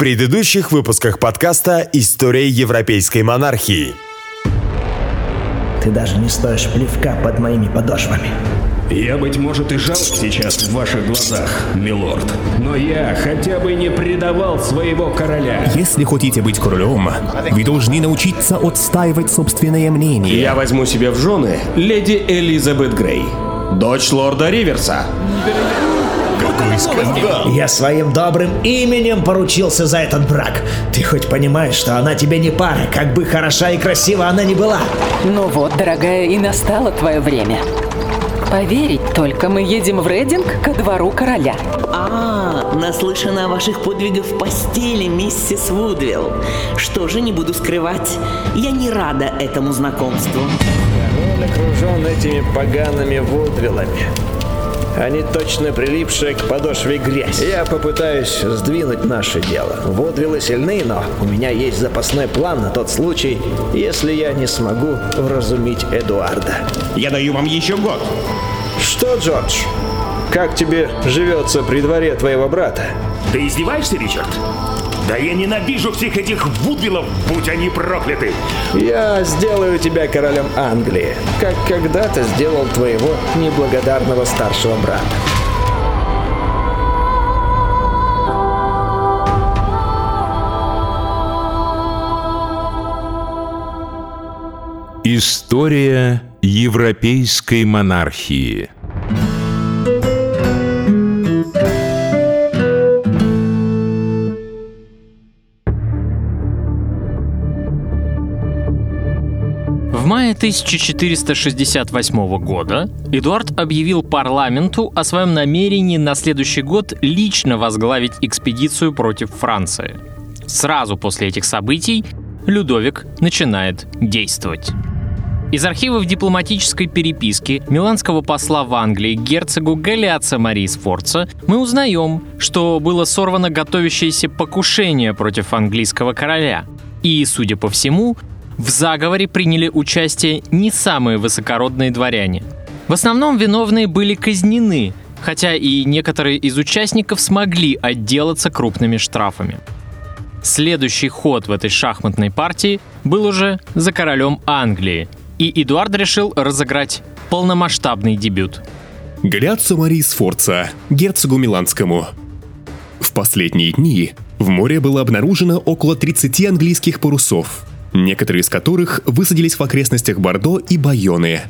предыдущих выпусках подкаста «История европейской монархии». Ты даже не стоишь плевка под моими подошвами. Я, быть может, и жалок сейчас в ваших глазах, милорд. Но я хотя бы не предавал своего короля. Если хотите быть королем, вы должны научиться отстаивать собственное мнение. Я возьму себе в жены леди Элизабет Грей, дочь лорда Риверса. Какой скандал! Я своим добрым именем поручился за этот брак. Ты хоть понимаешь, что она тебе не пара, как бы хороша и красива она ни была. Ну вот, дорогая, и настало твое время. Поверить только, мы едем в Рейдинг ко двору короля. А, наслышана о ваших подвигах в постели, миссис Вудвилл. Что же, не буду скрывать, я не рада этому знакомству. Он окружен этими погаными вудвиллами. Они точно прилипшие к подошве грязь. Я попытаюсь сдвинуть наше дело. Вудвиллы сильны, но у меня есть запасной план на тот случай, если я не смогу вразумить Эдуарда. Я даю вам еще год. Что, Джордж? Как тебе живется при дворе твоего брата? Ты издеваешься, Ричард? Да я ненавижу всех этих вудвиллов, будь они прокляты! Я сделаю тебя королем Англии, как когда-то сделал твоего неблагодарного старшего брата. История европейской монархии. В мае 1468 года Эдуард объявил парламенту о своем намерении на следующий год лично возглавить экспедицию против Франции. Сразу после этих событий Людовик начинает действовать. Из архивов дипломатической переписки миланского посла в Англии герцогу Галиаца Марии Сфорца мы узнаем, что было сорвано готовящееся покушение против английского короля. И, судя по всему, в заговоре приняли участие не самые высокородные дворяне. В основном виновные были казнены, хотя и некоторые из участников смогли отделаться крупными штрафами. Следующий ход в этой шахматной партии был уже за королем Англии, и Эдуард решил разыграть полномасштабный дебют. Галиаццо Марии Сфорца, герцогу Миланскому. В последние дни в море было обнаружено около 30 английских парусов, некоторые из которых высадились в окрестностях Бордо и Байоны.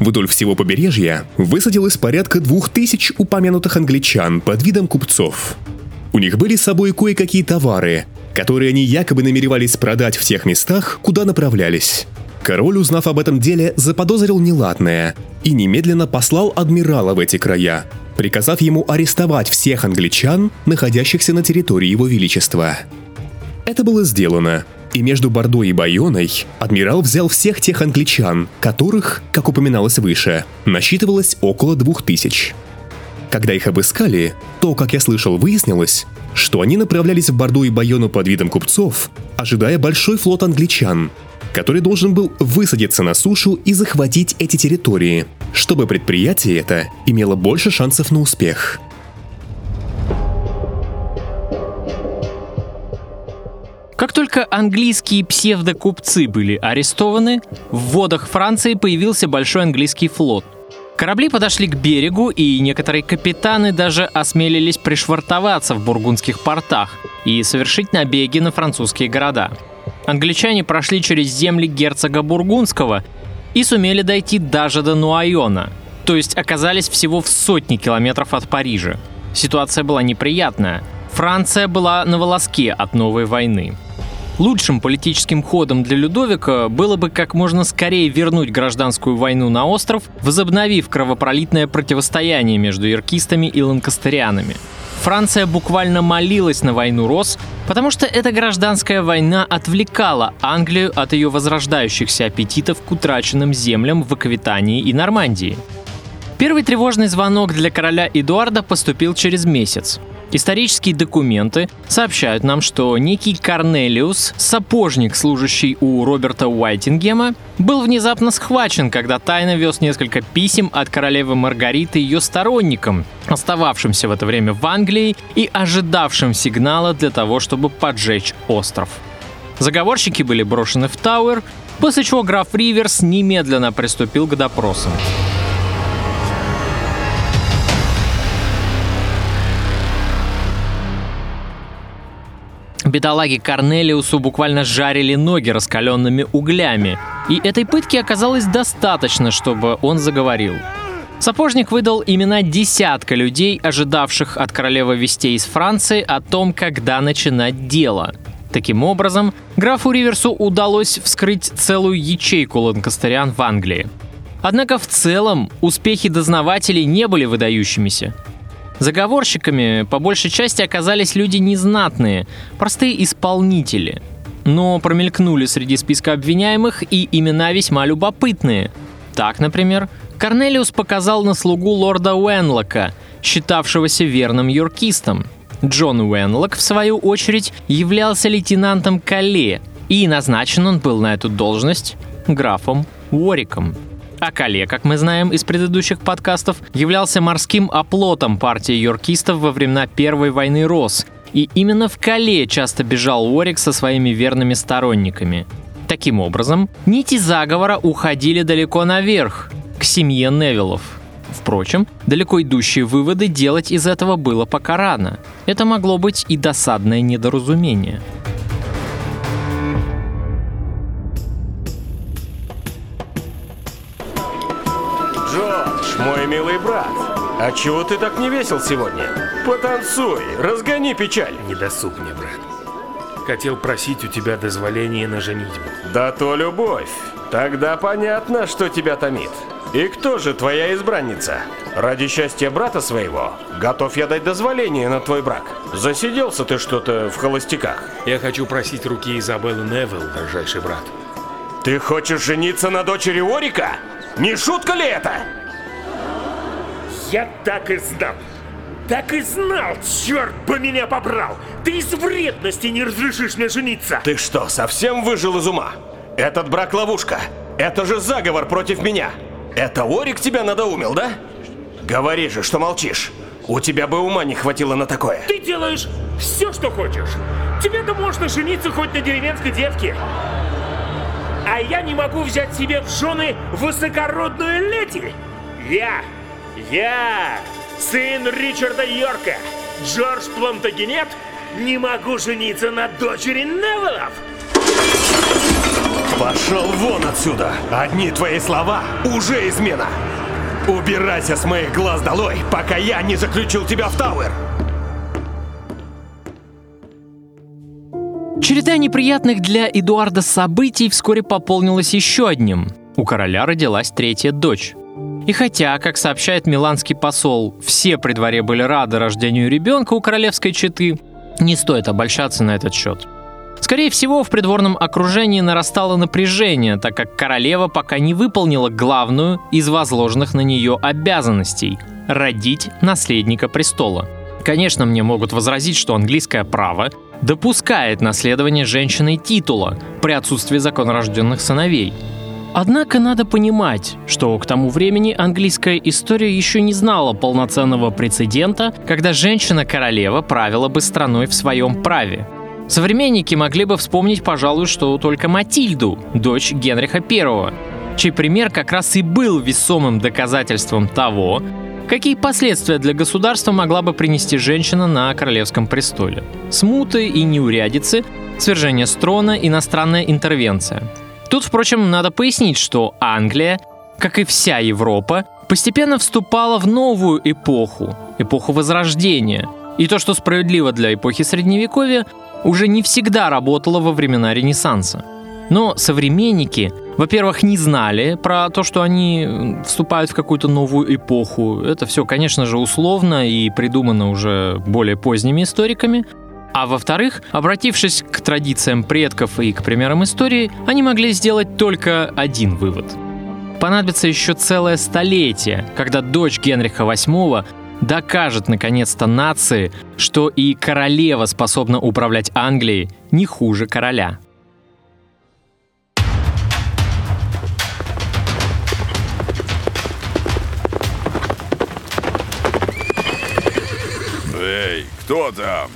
Вдоль всего побережья высадилось порядка двух тысяч упомянутых англичан под видом купцов. У них были с собой кое-какие товары, которые они якобы намеревались продать в тех местах, куда направлялись. Король, узнав об этом деле, заподозрил неладное и немедленно послал адмирала в эти края, приказав ему арестовать всех англичан, находящихся на территории его величества. Это было сделано, и между Бордо и Байоной адмирал взял всех тех англичан, которых, как упоминалось выше, насчитывалось около двух тысяч. Когда их обыскали, то, как я слышал, выяснилось, что они направлялись в Бордо и Байону под видом купцов, ожидая большой флот англичан, который должен был высадиться на сушу и захватить эти территории, чтобы предприятие это имело больше шансов на успех. Как только английские псевдокупцы были арестованы, в водах Франции появился большой английский флот. Корабли подошли к берегу, и некоторые капитаны даже осмелились пришвартоваться в бургундских портах и совершить набеги на французские города. Англичане прошли через земли герцога Бургундского и сумели дойти даже до Нуайона, то есть оказались всего в сотне километров от Парижа. Ситуация была неприятная. Франция была на волоске от новой войны. Лучшим политическим ходом для Людовика было бы как можно скорее вернуть гражданскую войну на остров, возобновив кровопролитное противостояние между иркистами и ланкастерианами. Франция буквально молилась на войну Рос, потому что эта гражданская война отвлекала Англию от ее возрождающихся аппетитов к утраченным землям в Аквитании и Нормандии. Первый тревожный звонок для короля Эдуарда поступил через месяц. Исторические документы сообщают нам, что некий Корнелиус, сапожник, служащий у Роберта Уайтингема, был внезапно схвачен, когда тайно вез несколько писем от королевы Маргариты ее сторонникам, остававшимся в это время в Англии и ожидавшим сигнала для того, чтобы поджечь остров. Заговорщики были брошены в Тауэр, после чего граф Риверс немедленно приступил к допросам. Бедолаге Корнелиусу буквально жарили ноги раскаленными углями, и этой пытки оказалось достаточно, чтобы он заговорил. Сапожник выдал имена десятка людей, ожидавших от королевы вестей из Франции о том, когда начинать дело. Таким образом, графу Риверсу удалось вскрыть целую ячейку ланкастериан в Англии. Однако в целом успехи дознавателей не были выдающимися. Заговорщиками по большей части оказались люди незнатные, простые исполнители. Но промелькнули среди списка обвиняемых и имена весьма любопытные. Так, например, Корнелиус показал на слугу лорда Уэнлока, считавшегося верным юркистом. Джон Уэнлок, в свою очередь, являлся лейтенантом Кале, и назначен он был на эту должность графом Уориком. А Кале, как мы знаем из предыдущих подкастов, являлся морским оплотом партии йоркистов во времена Первой войны Рос. И именно в Кале часто бежал Уорик со своими верными сторонниками. Таким образом, нити заговора уходили далеко наверх, к семье Невиллов. Впрочем, далеко идущие выводы делать из этого было пока рано. Это могло быть и досадное недоразумение. Мой милый брат, а чего ты так не весел сегодня? Потанцуй, разгони печаль. Не досуг мне, брат. Хотел просить у тебя дозволения на женитьбу. Да то любовь. Тогда понятно, что тебя томит. И кто же твоя избранница? Ради счастья брата своего, готов я дать дозволение на твой брак. Засиделся ты что-то в холостяках. Я хочу просить руки Изабеллы Невилл, дорожайший брат. Ты хочешь жениться на дочери Орика? Не шутка ли это? Я так и знал. Так и знал, черт бы меня побрал! Ты из вредности не разрешишь мне жениться! Ты что, совсем выжил из ума? Этот брак ловушка. Это же заговор против меня. Это Орик тебя надоумил, да? Говори же, что молчишь. У тебя бы ума не хватило на такое. Ты делаешь все, что хочешь. Тебе-то можно жениться хоть на деревенской девке. А я не могу взять себе в жены высокородную леди. Я, я, сын Ричарда Йорка, Джордж Плантагенет, не могу жениться на дочери Невелов. Пошел вон отсюда! Одни твои слова уже измена! Убирайся с моих глаз долой, пока я не заключил тебя в Тауэр! Череда неприятных для Эдуарда событий вскоре пополнилась еще одним. У короля родилась третья дочь. И хотя, как сообщает миланский посол, все при дворе были рады рождению ребенка у королевской четы, не стоит обольщаться на этот счет. Скорее всего, в придворном окружении нарастало напряжение, так как королева пока не выполнила главную из возложенных на нее обязанностей – родить наследника престола. Конечно, мне могут возразить, что английское право допускает наследование женщиной титула при отсутствии законорожденных сыновей. Однако надо понимать, что к тому времени английская история еще не знала полноценного прецедента, когда женщина-королева правила бы страной в своем праве. Современники могли бы вспомнить, пожалуй, что только Матильду, дочь Генриха I, чей пример как раз и был весомым доказательством того, какие последствия для государства могла бы принести женщина на королевском престоле. Смуты и неурядицы, свержение с трона, иностранная интервенция. Тут, впрочем, надо пояснить, что Англия, как и вся Европа, постепенно вступала в новую эпоху, эпоху Возрождения. И то, что справедливо для эпохи Средневековья, уже не всегда работала во времена Ренессанса. Но современники, во-первых, не знали про то, что они вступают в какую-то новую эпоху. Это все, конечно же, условно и придумано уже более поздними историками. А во-вторых, обратившись к традициям предков и к примерам истории, они могли сделать только один вывод. Понадобится еще целое столетие, когда дочь Генриха VIII докажет наконец-то нации, что и королева способна управлять Англией не хуже короля. Эй, кто там?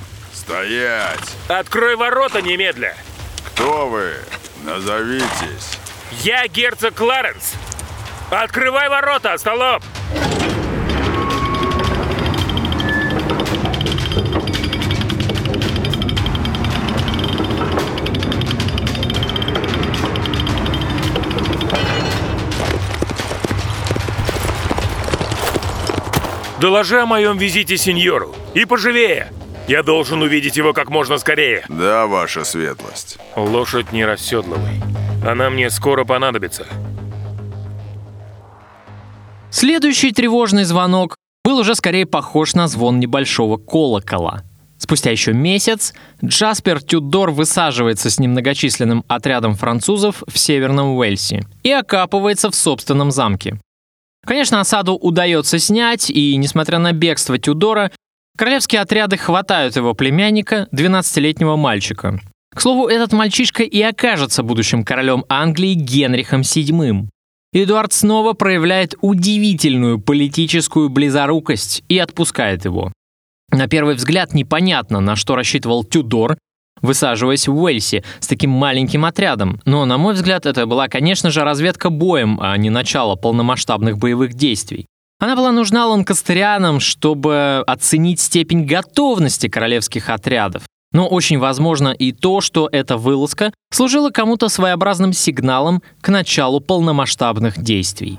Стоять! Открой ворота немедля! Кто вы? Назовитесь. Я герцог Кларенс. Открывай ворота, столоп! Доложи о моем визите сеньору. И поживее. Я должен увидеть его как можно скорее. Да, ваша светлость. Лошадь не расседлывай. Она мне скоро понадобится. Следующий тревожный звонок был уже скорее похож на звон небольшого колокола. Спустя еще месяц Джаспер Тюдор высаживается с немногочисленным отрядом французов в Северном Уэльсе и окапывается в собственном замке. Конечно, осаду удается снять, и, несмотря на бегство Тюдора, королевские отряды хватают его племянника, 12-летнего мальчика. К слову, этот мальчишка и окажется будущим королем Англии Генрихом VII. Эдуард снова проявляет удивительную политическую близорукость и отпускает его. На первый взгляд непонятно, на что рассчитывал Тюдор, высаживаясь в Уэльсе с таким маленьким отрядом. Но, на мой взгляд, это была, конечно же, разведка боем, а не начало полномасштабных боевых действий. Она была нужна ланкастерианам, чтобы оценить степень готовности королевских отрядов. Но очень возможно и то, что эта вылазка служила кому-то своеобразным сигналом к началу полномасштабных действий.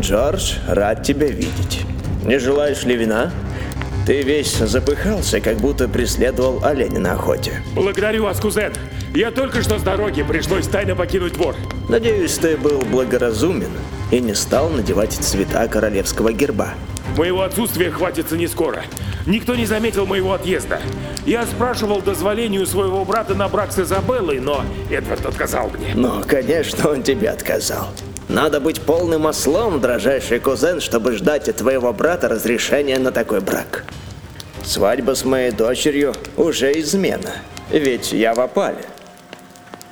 Джордж, рад тебя видеть. Не желаешь ли вина? Ты весь запыхался, как будто преследовал оленя на охоте. Благодарю вас, кузен. Я только что с дороги, пришлось тайно покинуть двор. Надеюсь, ты был благоразумен и не стал надевать цвета королевского герба. Моего отсутствия хватится не скоро. Никто не заметил моего отъезда. Я спрашивал дозволения у своего брата на брак с Изабеллой, но Эдвард отказал мне. Ну, конечно, он тебе отказал. Надо быть полным ослом, дрожайший кузен, чтобы ждать от твоего брата разрешения на такой брак. Свадьба с моей дочерью уже измена, ведь я в опале.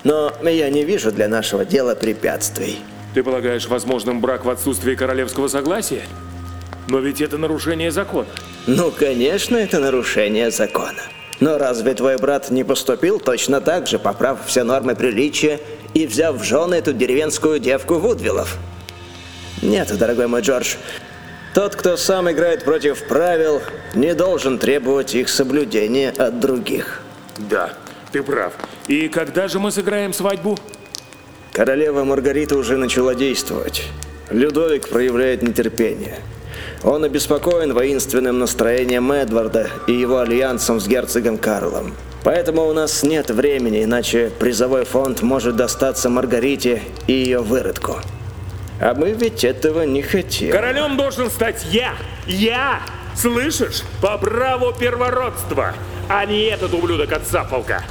Но я не вижу для нашего дела препятствий. Ты полагаешь возможным брак в отсутствии королевского согласия? Но ведь это нарушение закона. Ну, конечно, это нарушение закона. Но разве твой брат не поступил точно так же, поправ все нормы приличия и взяв в жены эту деревенскую девку Вудвиллов? Нет, дорогой мой Джордж, тот, кто сам играет против правил, не должен требовать их соблюдения от других. Да, ты прав. И когда же мы сыграем свадьбу? Королева Маргарита уже начала действовать. Людовик проявляет нетерпение. Он обеспокоен воинственным настроением Эдварда и его альянсом с герцогом Карлом. Поэтому у нас нет времени, иначе призовой фонд может достаться Маргарите и ее выродку. А мы ведь этого не хотим. Королем должен стать я! Я! Слышишь? По праву первородства, а не этот ублюдок от Сафолка.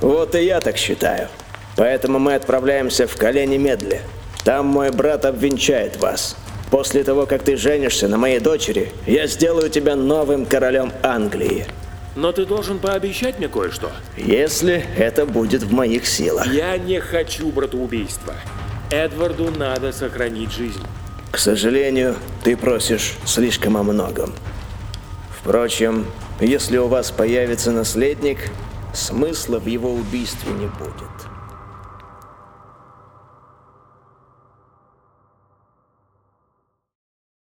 Вот и я так считаю. Поэтому мы отправляемся в Колени Медли. Там мой брат обвенчает вас. После того, как ты женишься на моей дочери, я сделаю тебя новым королем Англии. Но ты должен пообещать мне кое-что. Если это будет в моих силах. Я не хочу братоубийства. Эдварду надо сохранить жизнь. К сожалению, ты просишь слишком о многом. Впрочем, если у вас появится наследник, смысла в его убийстве не будет.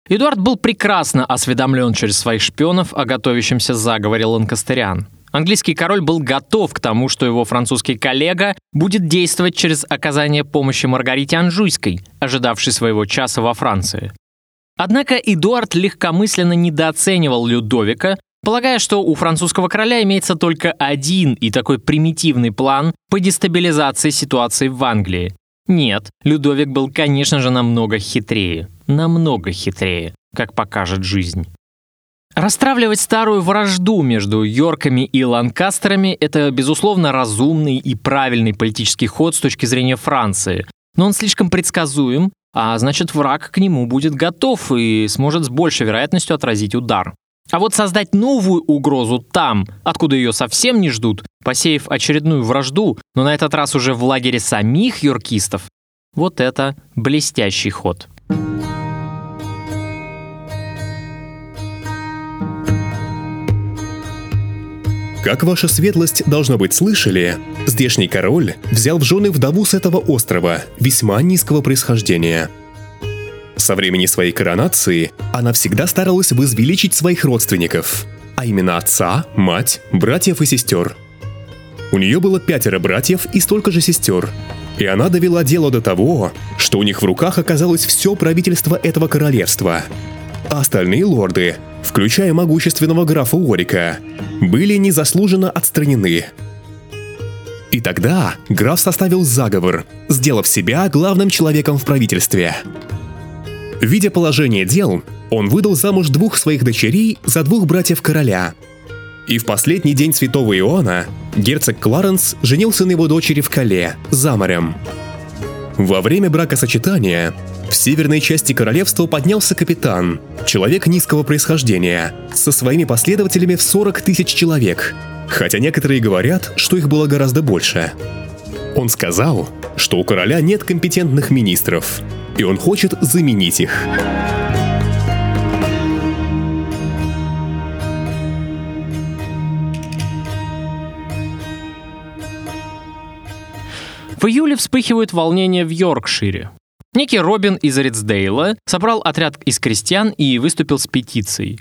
Эдуард был прекрасно осведомлен через своих шпионов о готовящемся заговоре ланкастериан. Английский король был готов к тому, что его французский коллега будет действовать через оказание помощи Маргарите Анжуйской, ожидавшей своего часа во Франции. Однако Эдуард легкомысленно недооценивал Людовика, полагая, что у французского короля имеется только один и такой примитивный план по дестабилизации ситуации в Англии. Нет, Людовик был, конечно же, намного хитрее. Намного хитрее, как покажет жизнь. Растравливать старую вражду между Йорками и Ланкастерами – это, безусловно, разумный и правильный политический ход с точки зрения Франции. Но он слишком предсказуем, а значит враг к нему будет готов и сможет с большей вероятностью отразить удар. А вот создать новую угрозу там, откуда ее совсем не ждут, посеяв очередную вражду, но на этот раз уже в лагере самих юркистов, вот это блестящий ход. Как ваша светлость, должно быть, слышали, здешний король взял в жены вдову с этого острова, весьма низкого происхождения. Со времени своей коронации она всегда старалась возвеличить своих родственников, а именно отца, мать, братьев и сестер. У нее было пятеро братьев и столько же сестер, и она довела дело до того, что у них в руках оказалось все правительство этого королевства. А остальные лорды, включая могущественного графа Уорика, были незаслуженно отстранены. И тогда граф составил заговор, сделав себя главным человеком в правительстве. Видя положение дел, он выдал замуж двух своих дочерей за двух братьев короля. И в последний день святого Иоанна герцог Кларенс женился на его дочери в Кале, за морем. Во время бракосочетания в северной части королевства поднялся капитан, человек низкого происхождения, со своими последователями в 40 тысяч человек, хотя некоторые говорят, что их было гораздо больше. Он сказал, что у короля нет компетентных министров, и он хочет заменить их. В июле вспыхивают волнения в Йоркшире. Некий Робин из Ридсдейла собрал отряд из крестьян и выступил с петицией.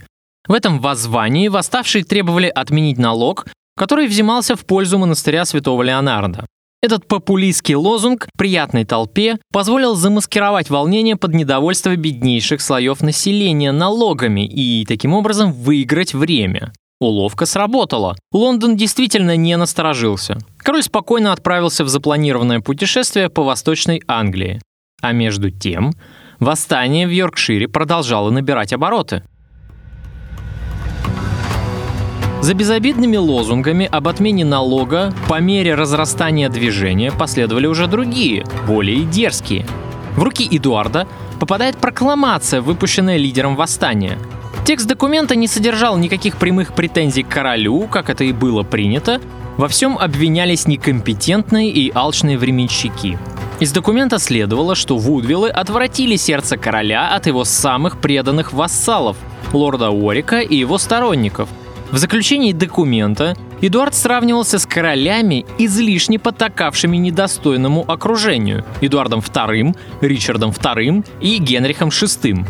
В этом воззвании восставшие требовали отменить налог, который взимался в пользу монастыря святого Леонарда. Этот популистский лозунг приятной толпе позволил замаскировать волнение под недовольство беднейших слоев населения налогами и таким образом выиграть время. Уловка сработала. Лондон действительно не насторожился. Король спокойно отправился в запланированное путешествие по Восточной Англии. А между тем, восстание в Йоркшире продолжало набирать обороты. За безобидными лозунгами об отмене налога по мере разрастания движения последовали уже другие, более дерзкие. В руки Эдуарда попадает прокламация, выпущенная лидером восстания. Текст документа не содержал никаких прямых претензий к королю, как это и было принято. Во всем обвинялись некомпетентные и алчные временщики. Из документа следовало, что Вудвиллы отвратили сердце короля от его самых преданных вассалов, лорда Уорика и его сторонников – в заключении документа Эдуард сравнивался с королями, излишне потакавшими недостойному окружению – Эдуардом II, Ричардом II и Генрихом VI.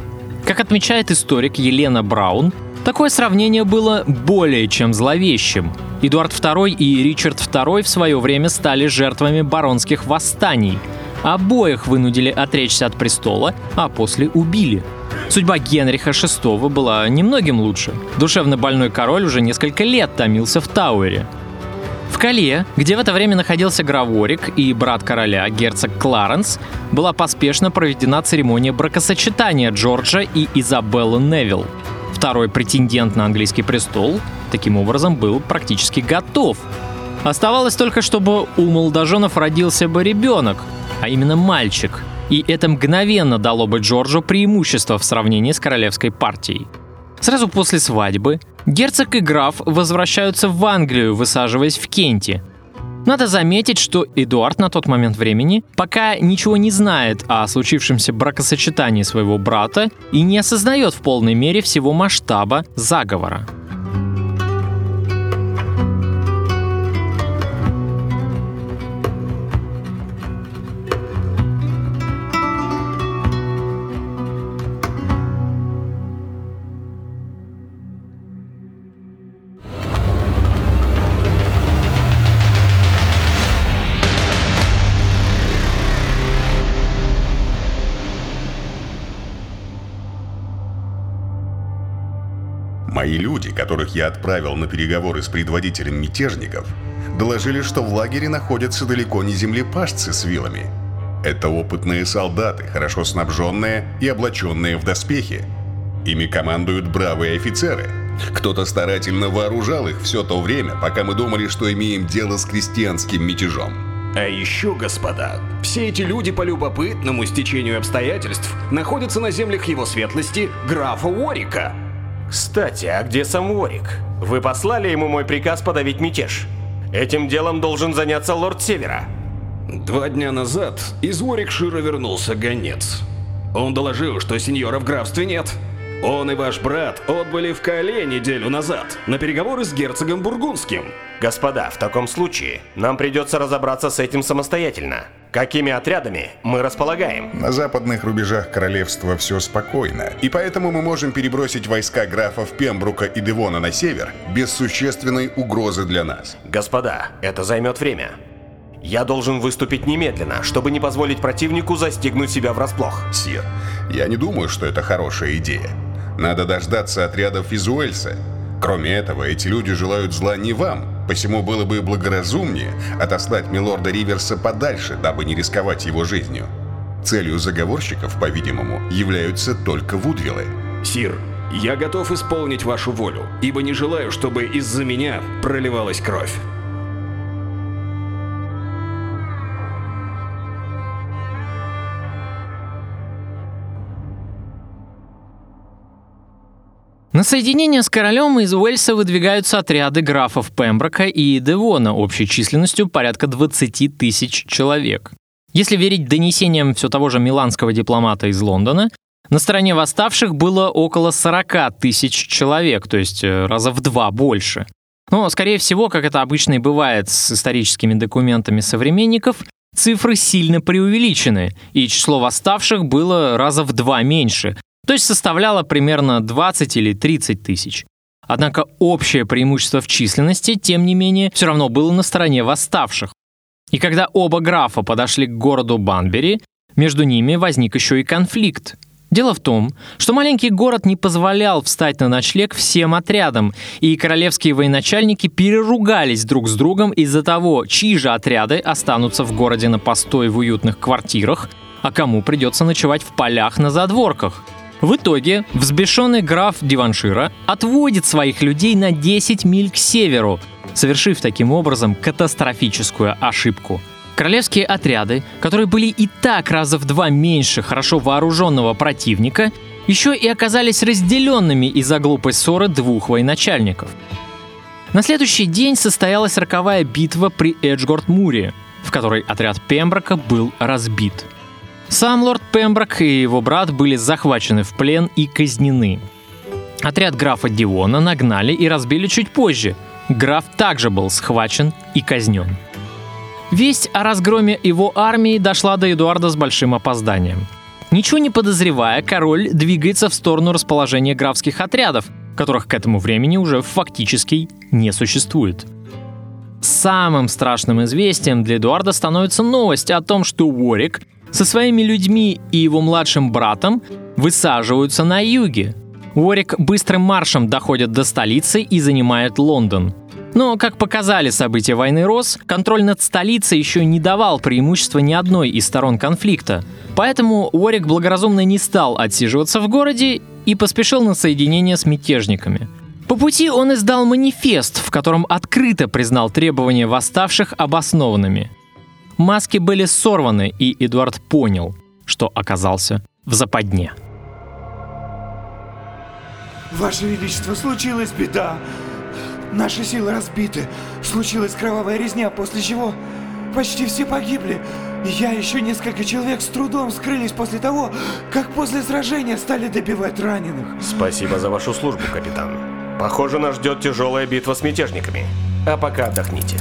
Как отмечает историк Елена Браун, такое сравнение было более чем зловещим. Эдуард II и Ричард II в свое время стали жертвами баронских восстаний. Обоих вынудили отречься от престола, а после убили – Судьба Генриха VI была немногим лучше. Душевно больной король уже несколько лет томился в Тауэре. В Кале, где в это время находился Граворик и брат короля, герцог Кларенс, была поспешно проведена церемония бракосочетания Джорджа и Изабеллы Невилл. Второй претендент на английский престол таким образом был практически готов. Оставалось только, чтобы у молодоженов родился бы ребенок, а именно мальчик – и это мгновенно дало бы Джорджу преимущество в сравнении с королевской партией. Сразу после свадьбы герцог и граф возвращаются в Англию, высаживаясь в Кенте. Надо заметить, что Эдуард на тот момент времени пока ничего не знает о случившемся бракосочетании своего брата и не осознает в полной мере всего масштаба заговора. Которых я отправил на переговоры с предводителем мятежников, доложили, что в лагере находятся далеко не землепашцы с вилами. Это опытные солдаты, хорошо снабженные и облаченные в доспехи. Ими командуют бравые офицеры. Кто-то старательно вооружал их все то время, пока мы думали, что имеем дело с крестьянским мятежом. А еще, господа, все эти люди по любопытному стечению обстоятельств находятся на землях его светлости графа Уорика. Кстати, а где сам Уорик? Вы послали ему мой приказ подавить мятеж? Этим делом должен заняться лорд Севера. Два дня назад из Уорикшира вернулся гонец. Он доложил, что сеньора в графстве нет. Он и ваш брат отбыли в Кале неделю назад на переговоры с герцогом Бургундским. Господа, в таком случае нам придется разобраться с этим самостоятельно. Какими отрядами мы располагаем? На западных рубежах королевства все спокойно, и поэтому мы можем перебросить войска графов Пембрука и Девона на север без существенной угрозы для нас. Господа, это займет время. Я должен выступить немедленно, чтобы не позволить противнику застигнуть себя врасплох. Сир, я не думаю, что это хорошая идея. Надо дождаться отрядов из Уэльса. Кроме этого, эти люди желают зла не вам, посему было бы благоразумнее отослать милорда Риверса подальше, дабы не рисковать его жизнью. Целью заговорщиков, по-видимому, являются только Вудвиллы. Сир, я готов исполнить вашу волю, ибо не желаю, чтобы из-за меня проливалась кровь. На соединение с королем из Уэльса выдвигаются отряды графов Пемброка и Девона общей численностью порядка 20 тысяч человек. Если верить донесениям все того же миланского дипломата из Лондона, на стороне восставших было около 40 тысяч человек, то есть э, раза в два больше. Но, скорее всего, как это обычно и бывает с историческими документами современников, цифры сильно преувеличены, и число восставших было раза в два меньше, то есть составляло примерно 20 или 30 тысяч. Однако общее преимущество в численности, тем не менее, все равно было на стороне восставших. И когда оба графа подошли к городу Банбери, между ними возник еще и конфликт. Дело в том, что маленький город не позволял встать на ночлег всем отрядам, и королевские военачальники переругались друг с другом из-за того, чьи же отряды останутся в городе на постой в уютных квартирах, а кому придется ночевать в полях на задворках – в итоге взбешенный граф Диваншира отводит своих людей на 10 миль к северу, совершив таким образом катастрофическую ошибку. Королевские отряды, которые были и так раза в два меньше хорошо вооруженного противника, еще и оказались разделенными из-за глупой ссоры двух военачальников. На следующий день состоялась роковая битва при Эджгорд-Муре, в которой отряд Пемброка был разбит – сам лорд Пемброк и его брат были захвачены в плен и казнены. Отряд графа Дивона нагнали и разбили чуть позже. Граф также был схвачен и казнен. Весть о разгроме его армии дошла до Эдуарда с большим опозданием. Ничего не подозревая, король двигается в сторону расположения графских отрядов, которых к этому времени уже фактически не существует. Самым страшным известием для Эдуарда становится новость о том, что Уорик со своими людьми и его младшим братом высаживаются на юге. Уорик быстрым маршем доходит до столицы и занимает Лондон. Но, как показали события войны Рос, контроль над столицей еще не давал преимущества ни одной из сторон конфликта. Поэтому Уорик благоразумно не стал отсиживаться в городе и поспешил на соединение с мятежниками. По пути он издал манифест, в котором открыто признал требования восставших обоснованными. Маски были сорваны, и Эдуард понял, что оказался в западне. Ваше Величество, случилась беда. Наши силы разбиты. Случилась кровавая резня, после чего почти все погибли. И я еще несколько человек с трудом скрылись после того, как после сражения стали добивать раненых. Спасибо за вашу службу, капитан. Похоже, нас ждет тяжелая битва с мятежниками. А пока отдохните.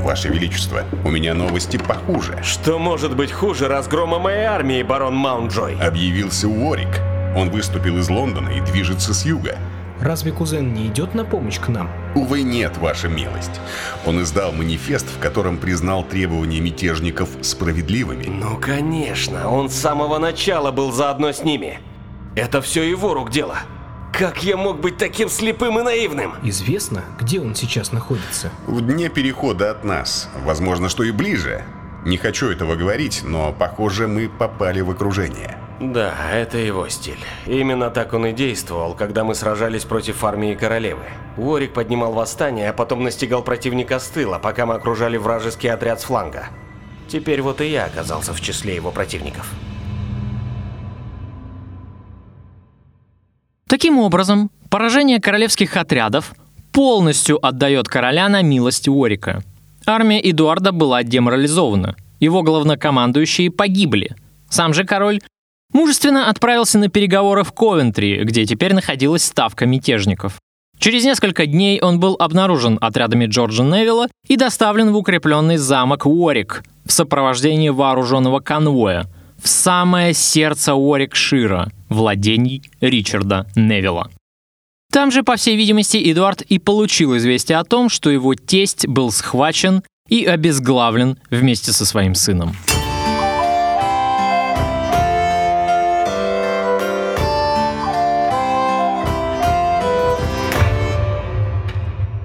Ваше Величество, у меня новости похуже. Что может быть хуже разгрома моей армии, барон Маунджой? Объявился Уорик. Он выступил из Лондона и движется с юга. Разве кузен не идет на помощь к нам? Увы, нет, ваша милость. Он издал манифест, в котором признал требования мятежников справедливыми. Ну, конечно, он с самого начала был заодно с ними. Это все его рук дело. Как я мог быть таким слепым и наивным? Известно, где он сейчас находится? В дне перехода от нас. Возможно, что и ближе. Не хочу этого говорить, но, похоже, мы попали в окружение. Да, это его стиль. Именно так он и действовал, когда мы сражались против армии королевы. Уорик поднимал восстание, а потом настигал противника с тыла, пока мы окружали вражеский отряд с фланга. Теперь вот и я оказался в числе его противников. Таким образом, поражение королевских отрядов полностью отдает короля на милость Уорика. Армия Эдуарда была деморализована, его главнокомандующие погибли. Сам же король мужественно отправился на переговоры в Ковентри, где теперь находилась ставка мятежников. Через несколько дней он был обнаружен отрядами Джорджа Невилла и доставлен в укрепленный замок Уорик в сопровождении вооруженного конвоя в самое сердце Уорикшира, владений Ричарда Невилла. Там же, по всей видимости, Эдуард и получил известие о том, что его тесть был схвачен и обезглавлен вместе со своим сыном.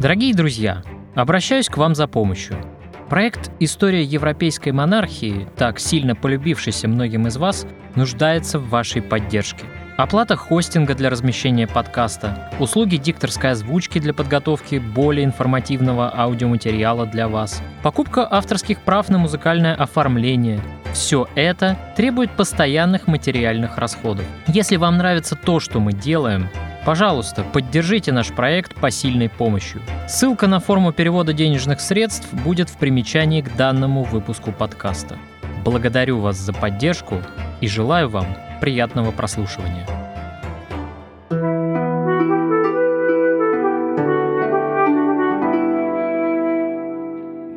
Дорогие друзья, обращаюсь к вам за помощью. Проект «История европейской монархии», так сильно полюбившийся многим из вас, нуждается в вашей поддержке. Оплата хостинга для размещения подкаста, услуги дикторской озвучки для подготовки более информативного аудиоматериала для вас, покупка авторских прав на музыкальное оформление – все это требует постоянных материальных расходов. Если вам нравится то, что мы делаем, Пожалуйста, поддержите наш проект посильной помощью. Ссылка на форму перевода денежных средств будет в примечании к данному выпуску подкаста. Благодарю вас за поддержку и желаю вам приятного прослушивания.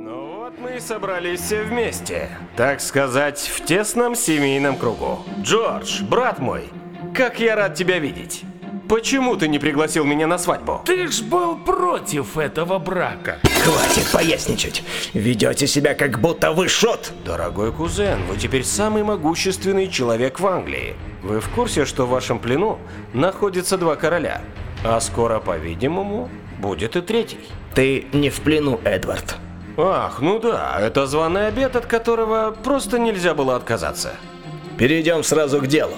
Ну вот мы собрались все вместе. Так сказать, в тесном семейном кругу. Джордж, брат мой, как я рад тебя видеть. Почему ты не пригласил меня на свадьбу? Ты ж был против этого брака. Хватит поясничать. Ведете себя как будто вы шот. Дорогой кузен, вы теперь самый могущественный человек в Англии. Вы в курсе, что в вашем плену находится два короля? А скоро, по-видимому, будет и третий. Ты не в плену, Эдвард. Ах, ну да, это званый обед, от которого просто нельзя было отказаться. Перейдем сразу к делу.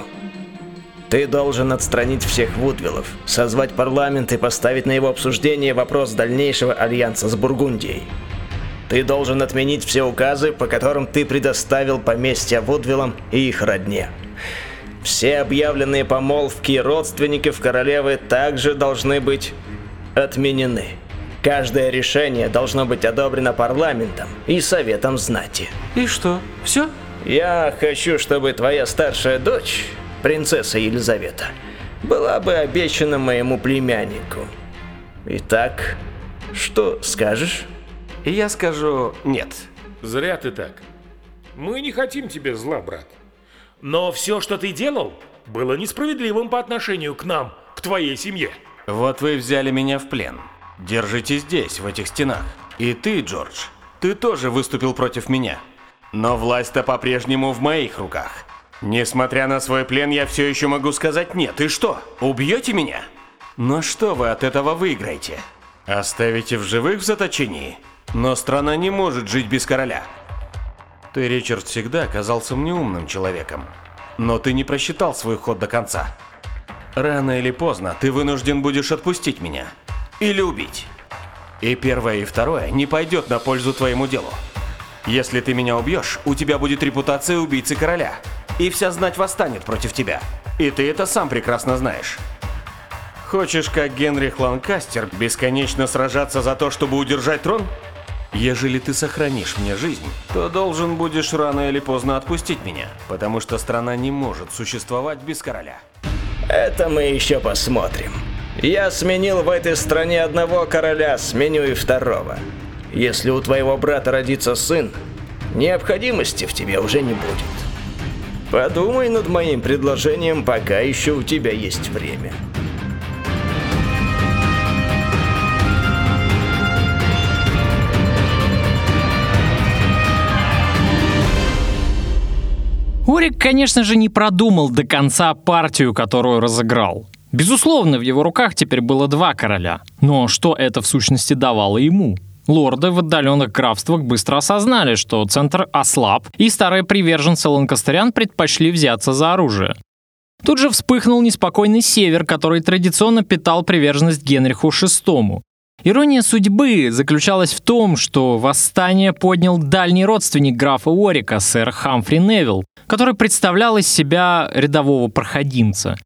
Ты должен отстранить всех Вудвиллов, созвать парламент и поставить на его обсуждение вопрос дальнейшего альянса с Бургундией. Ты должен отменить все указы, по которым ты предоставил поместья Вудвиллам и их родне. Все объявленные помолвки родственников королевы также должны быть отменены. Каждое решение должно быть одобрено парламентом и советом знати. И что, все? Я хочу, чтобы твоя старшая дочь, принцесса Елизавета, была бы обещана моему племяннику. Итак, что скажешь? Я скажу нет. Зря ты так. Мы не хотим тебе зла, брат. Но все, что ты делал, было несправедливым по отношению к нам, к твоей семье. Вот вы взяли меня в плен. Держите здесь, в этих стенах. И ты, Джордж, ты тоже выступил против меня. Но власть-то по-прежнему в моих руках. Несмотря на свой плен, я все еще могу сказать нет. И что, убьете меня? Но что вы от этого выиграете? Оставите в живых в заточении? Но страна не может жить без короля. Ты, Ричард, всегда оказался мне умным человеком. Но ты не просчитал свой ход до конца. Рано или поздно ты вынужден будешь отпустить меня. Или убить. И первое, и второе не пойдет на пользу твоему делу. Если ты меня убьешь, у тебя будет репутация убийцы короля. И вся знать восстанет против тебя. И ты это сам прекрасно знаешь. Хочешь, как Генрих Ланкастер, бесконечно сражаться за то, чтобы удержать трон? Ежели ты сохранишь мне жизнь, то должен будешь рано или поздно отпустить меня, потому что страна не может существовать без короля. Это мы еще посмотрим. Я сменил в этой стране одного короля, сменю и второго. Если у твоего брата родится сын, необходимости в тебе уже не будет. Подумай над моим предложением, пока еще у тебя есть время. Орик, конечно же, не продумал до конца партию, которую разыграл. Безусловно, в его руках теперь было два короля. Но что это в сущности давало ему? Лорды в отдаленных графствах быстро осознали, что центр ослаб, и старые приверженцы ланкастерян предпочли взяться за оружие. тут же вспыхнул неспокойный север, который традиционно питал приверженность Генриху VI. Ирония судьбы заключалась в том, что восстание поднял дальний родственник графа Уорика, сэр Хамфри Невилл, который представлял из себя рядового проходимца.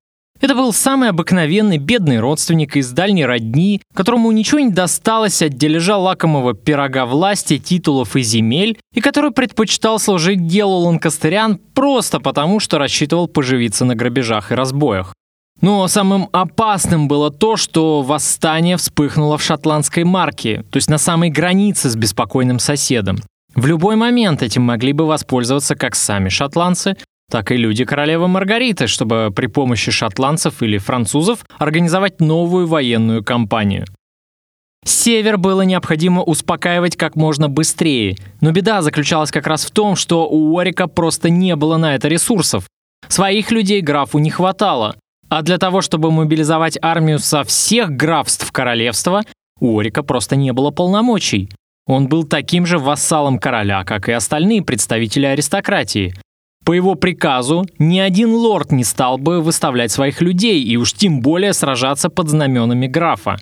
Это был самый обыкновенный бедный родственник из дальней родни, которому ничего не досталось от дележа лакомого пирога власти, титулов и земель, и который предпочитал служить делу ланкастерян просто потому, что рассчитывал поживиться на грабежах и разбоях. Но самым опасным было то, что восстание вспыхнуло в шотландской марке, то есть на самой границе с беспокойным соседом. В любой момент этим могли бы воспользоваться как сами шотландцы, так и люди королевы Маргариты, чтобы при помощи шотландцев или французов организовать новую военную кампанию. Север было необходимо успокаивать как можно быстрее, но беда заключалась как раз в том, что у Уорика просто не было на это ресурсов. Своих людей графу не хватало, а для того, чтобы мобилизовать армию со всех графств королевства, у Орика просто не было полномочий. Он был таким же вассалом короля, как и остальные представители аристократии. По его приказу ни один лорд не стал бы выставлять своих людей и уж тем более сражаться под знаменами графа.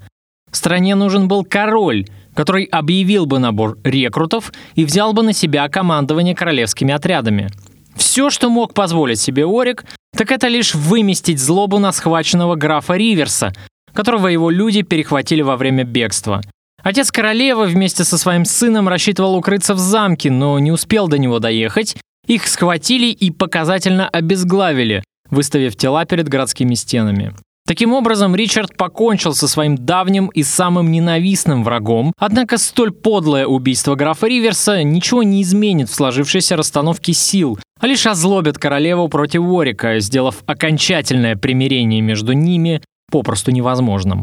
Стране нужен был король, который объявил бы набор рекрутов и взял бы на себя командование королевскими отрядами. Все, что мог позволить себе Орик, так это лишь выместить злобу на схваченного графа Риверса, которого его люди перехватили во время бегства. Отец королевы вместе со своим сыном рассчитывал укрыться в замке, но не успел до него доехать. Их схватили и показательно обезглавили, выставив тела перед городскими стенами. Таким образом, Ричард покончил со своим давним и самым ненавистным врагом, однако столь подлое убийство графа Риверса ничего не изменит в сложившейся расстановке сил, а лишь озлобит королеву против Уорика, сделав окончательное примирение между ними попросту невозможным.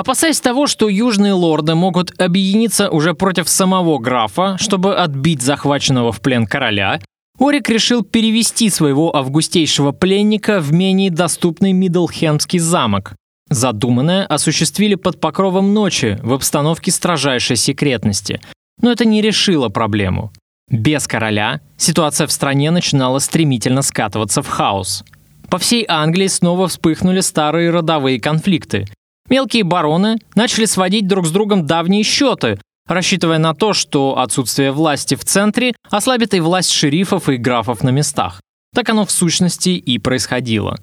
Опасаясь того, что южные лорды могут объединиться уже против самого графа, чтобы отбить захваченного в плен короля, Орик решил перевести своего августейшего пленника в менее доступный Мидлхемский замок. Задуманное осуществили под покровом ночи в обстановке строжайшей секретности, но это не решило проблему. Без короля ситуация в стране начинала стремительно скатываться в хаос. По всей Англии снова вспыхнули старые родовые конфликты. Мелкие бароны начали сводить друг с другом давние счеты, рассчитывая на то, что отсутствие власти в центре ослабит и власть шерифов и графов на местах. Так оно в сущности и происходило.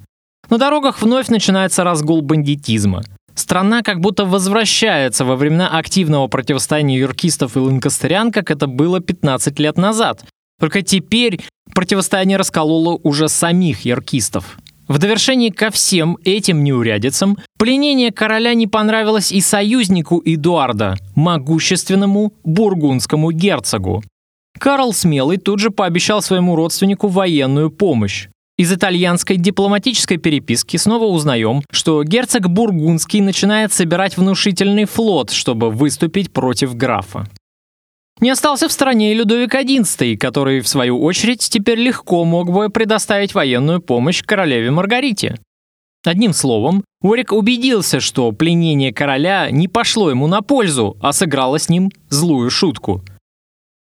На дорогах вновь начинается разгул бандитизма. Страна как будто возвращается во времена активного противостояния юркистов и ланкастерян, как это было 15 лет назад. Только теперь противостояние раскололо уже самих яркистов. В довершении ко всем этим неурядицам, пленение короля не понравилось и союзнику Эдуарда, могущественному бургундскому герцогу. Карл Смелый тут же пообещал своему родственнику военную помощь. Из итальянской дипломатической переписки снова узнаем, что герцог Бургундский начинает собирать внушительный флот, чтобы выступить против графа. Не остался в стороне и Людовик XI, который, в свою очередь, теперь легко мог бы предоставить военную помощь королеве Маргарите. Одним словом, Орик убедился, что пленение короля не пошло ему на пользу, а сыграло с ним злую шутку.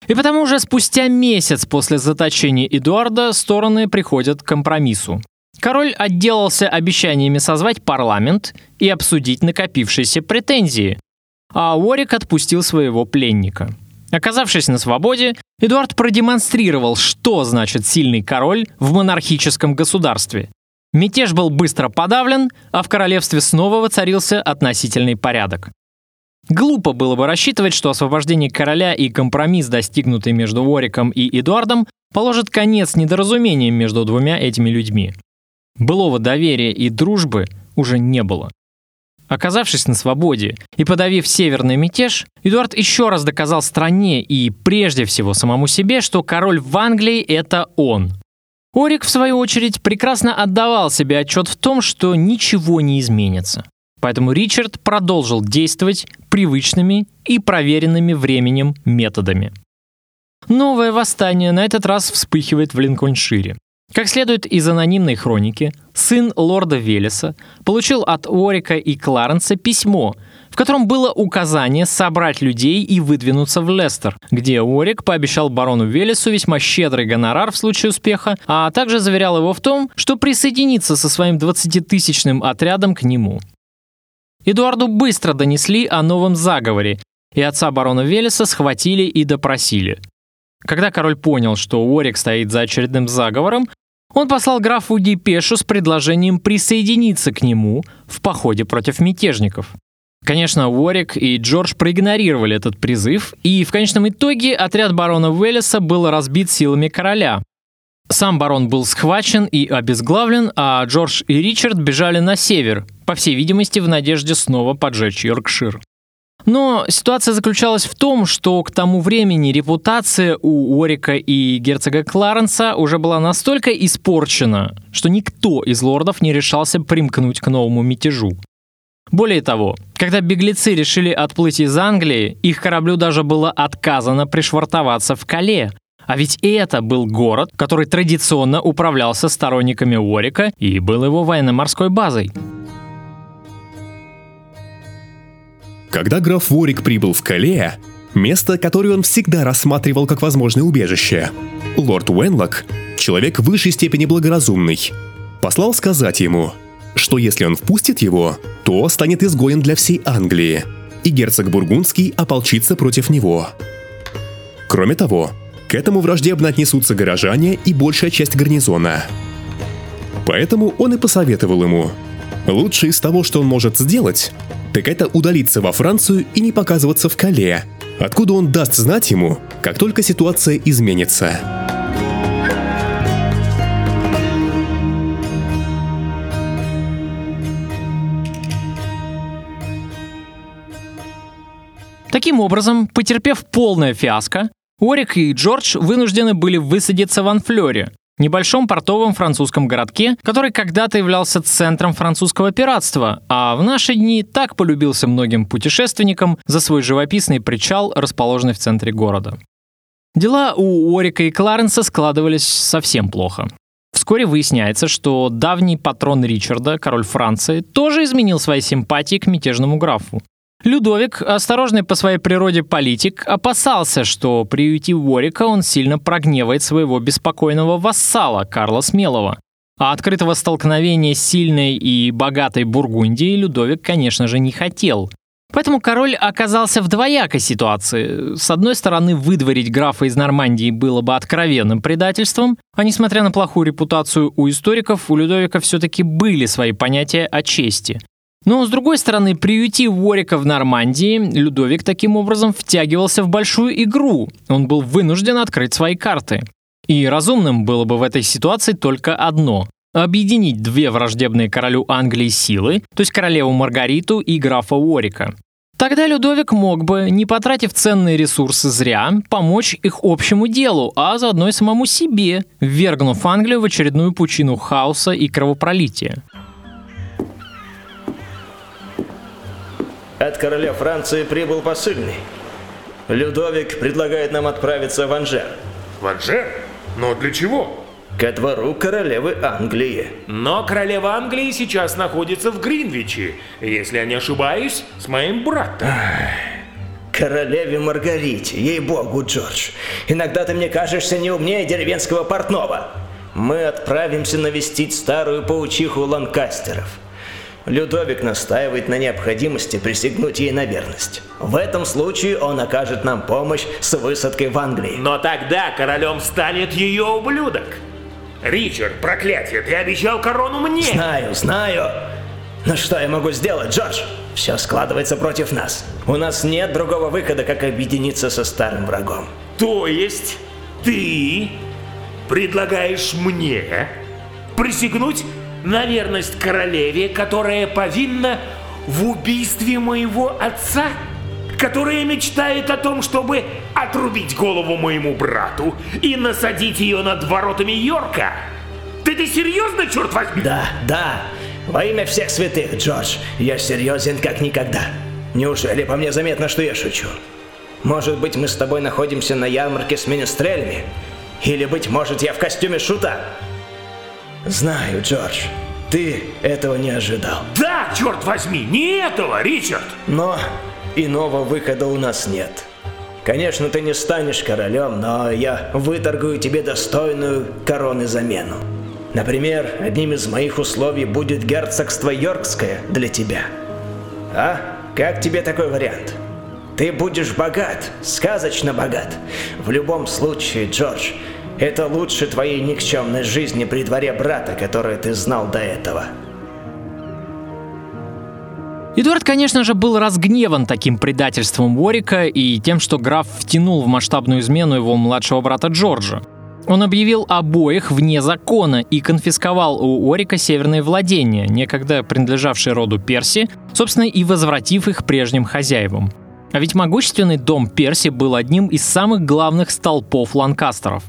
И потому уже спустя месяц после заточения Эдуарда стороны приходят к компромиссу. Король отделался обещаниями созвать парламент и обсудить накопившиеся претензии, а Уорик отпустил своего пленника – Оказавшись на свободе, Эдуард продемонстрировал, что значит сильный король в монархическом государстве. Мятеж был быстро подавлен, а в королевстве снова воцарился относительный порядок. Глупо было бы рассчитывать, что освобождение короля и компромисс, достигнутый между Уориком и Эдуардом, положит конец недоразумениям между двумя этими людьми. Былого доверия и дружбы уже не было. Оказавшись на свободе и подавив северный мятеж, Эдуард еще раз доказал стране и прежде всего самому себе, что король в Англии — это он. Орик, в свою очередь, прекрасно отдавал себе отчет в том, что ничего не изменится. Поэтому Ричард продолжил действовать привычными и проверенными временем методами. Новое восстание на этот раз вспыхивает в Линкольншире. Как следует из анонимной хроники, сын лорда Велеса получил от Уорика и Кларенса письмо, в котором было указание собрать людей и выдвинуться в Лестер, где Уорик пообещал барону Велесу весьма щедрый гонорар в случае успеха, а также заверял его в том, что присоединится со своим 20-тысячным отрядом к нему. Эдуарду быстро донесли о новом заговоре, и отца барона Велеса схватили и допросили. Когда король понял, что Уорик стоит за очередным заговором, он послал графу депешу с предложением присоединиться к нему в походе против мятежников. Конечно, Уорик и Джордж проигнорировали этот призыв, и в конечном итоге отряд барона Уэллиса был разбит силами короля. Сам барон был схвачен и обезглавлен, а Джордж и Ричард бежали на север, по всей видимости, в надежде снова поджечь Йоркшир. Но ситуация заключалась в том, что к тому времени репутация у Уорика и герцога Кларенса уже была настолько испорчена, что никто из лордов не решался примкнуть к новому мятежу. Более того, когда беглецы решили отплыть из Англии, их кораблю даже было отказано пришвартоваться в Кале. А ведь это был город, который традиционно управлялся сторонниками Уорика и был его военно-морской базой. Когда граф Ворик прибыл в Кале, место, которое он всегда рассматривал как возможное убежище, лорд Уэнлок, человек высшей степени благоразумный, послал сказать ему – что если он впустит его, то станет изгоем для всей Англии, и герцог Бургундский ополчится против него. Кроме того, к этому враждебно отнесутся горожане и большая часть гарнизона. Поэтому он и посоветовал ему. Лучше из того, что он может сделать, так это удалиться во Францию и не показываться в Кале, откуда он даст знать ему, как только ситуация изменится. Таким образом, потерпев полное фиаско, Орик и Джордж вынуждены были высадиться в Анфлёре, небольшом портовом французском городке, который когда-то являлся центром французского пиратства, а в наши дни так полюбился многим путешественникам за свой живописный причал, расположенный в центре города. Дела у Орика и Кларенса складывались совсем плохо. Вскоре выясняется, что давний патрон Ричарда, король Франции, тоже изменил свои симпатии к мятежному графу. Людовик, осторожный по своей природе политик, опасался, что приютив Ворика он сильно прогневает своего беспокойного вассала Карла Смелого. А открытого столкновения сильной и богатой Бургундией Людовик, конечно же, не хотел. Поэтому король оказался в двоякой ситуации. С одной стороны, выдворить графа из Нормандии было бы откровенным предательством, а несмотря на плохую репутацию у историков, у Людовика все-таки были свои понятия о чести. Но, с другой стороны, приютив Уорика в Нормандии, Людовик таким образом втягивался в большую игру. Он был вынужден открыть свои карты. И разумным было бы в этой ситуации только одно – объединить две враждебные королю Англии силы, то есть королеву Маргариту и графа Уорика. Тогда Людовик мог бы, не потратив ценные ресурсы зря, помочь их общему делу, а заодно и самому себе, ввергнув Англию в очередную пучину хаоса и кровопролития. От короля Франции прибыл посыльный. Людовик предлагает нам отправиться в Анжер. В Анжер? Но для чего? Ко двору королевы Англии. Но королева Англии сейчас находится в Гринвиче, если я не ошибаюсь, с моим братом. Королеве Маргарите, ей-богу, Джордж. Иногда ты мне кажешься не умнее деревенского портного. Мы отправимся навестить старую паучиху Ланкастеров. Людовик настаивает на необходимости присягнуть ей на верность. В этом случае он окажет нам помощь с высадкой в Англии. Но тогда королем станет ее ублюдок. Ричард, проклятие, ты обещал корону мне! Знаю, знаю. Но что я могу сделать, Джордж? Все складывается против нас. У нас нет другого выхода, как объединиться со старым врагом. То есть ты предлагаешь мне присягнуть на верность королеве, которая повинна в убийстве моего отца, которая мечтает о том, чтобы отрубить голову моему брату и насадить ее над воротами Йорка. Ты ты серьезно, черт возьми? Да, да. Во имя всех святых, Джордж, я серьезен как никогда. Неужели по мне заметно, что я шучу? Может быть, мы с тобой находимся на ярмарке с министрелями? Или, быть может, я в костюме шута? Знаю, Джордж. Ты этого не ожидал. Да, черт возьми, не этого, Ричард! Но иного выхода у нас нет. Конечно, ты не станешь королем, но я выторгую тебе достойную короны замену. Например, одним из моих условий будет герцогство Йоркское для тебя. А? Как тебе такой вариант? Ты будешь богат, сказочно богат. В любом случае, Джордж, это лучше твоей никчемной жизни при дворе брата, который ты знал до этого. Эдуард, конечно же, был разгневан таким предательством Уорика и тем, что граф втянул в масштабную измену его младшего брата Джорджа. Он объявил обоих вне закона и конфисковал у Орика северные владения, некогда принадлежавшие роду Перси, собственно, и возвратив их прежним хозяевам. А ведь могущественный дом Перси был одним из самых главных столпов ланкастеров.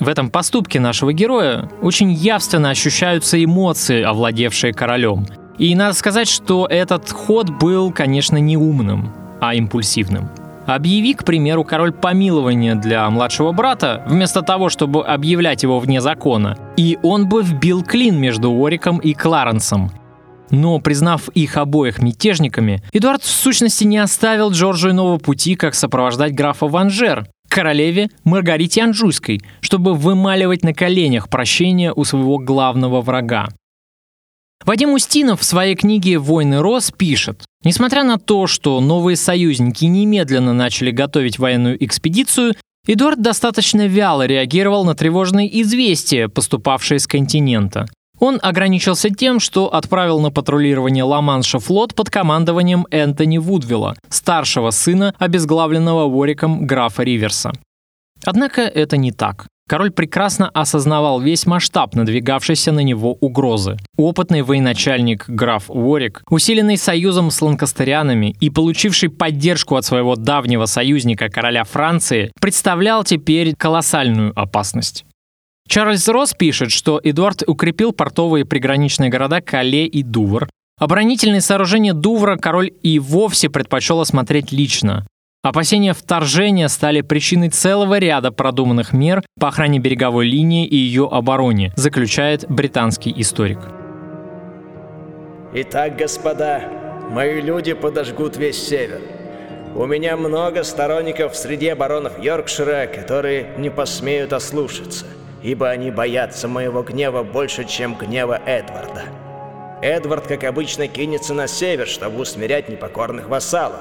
В этом поступке нашего героя очень явственно ощущаются эмоции, овладевшие королем. И надо сказать, что этот ход был, конечно, не умным, а импульсивным. Объяви, к примеру, король помилования для младшего брата, вместо того, чтобы объявлять его вне закона, и он бы вбил клин между Ориком и Кларенсом. Но, признав их обоих мятежниками, Эдуард в сущности не оставил Джорджу иного пути, как сопровождать графа Ванжер, королеве Маргарите Анжуйской, чтобы вымаливать на коленях прощение у своего главного врага. Вадим Устинов в своей книге «Войны Рос» пишет, несмотря на то, что новые союзники немедленно начали готовить военную экспедицию, Эдуард достаточно вяло реагировал на тревожные известия, поступавшие с континента. Он ограничился тем, что отправил на патрулирование Ла-Манша флот под командованием Энтони Вудвилла, старшего сына обезглавленного Уориком графа Риверса. Однако это не так. Король прекрасно осознавал весь масштаб надвигавшейся на него угрозы. Опытный военачальник граф Уорик, усиленный союзом с ланкастерянами и получивший поддержку от своего давнего союзника короля Франции, представлял теперь колоссальную опасность. Чарльз Росс пишет, что Эдуард укрепил портовые приграничные города Кале и Дувр. Оборонительные сооружения Дувра король и вовсе предпочел осмотреть лично. Опасения вторжения стали причиной целого ряда продуманных мер по охране береговой линии и ее обороне, заключает британский историк. Итак, господа, мои люди подожгут весь север. У меня много сторонников среди баронов Йоркшира, которые не посмеют ослушаться, ибо они боятся моего гнева больше, чем гнева Эдварда. Эдвард, как обычно, кинется на север, чтобы усмирять непокорных вассалов.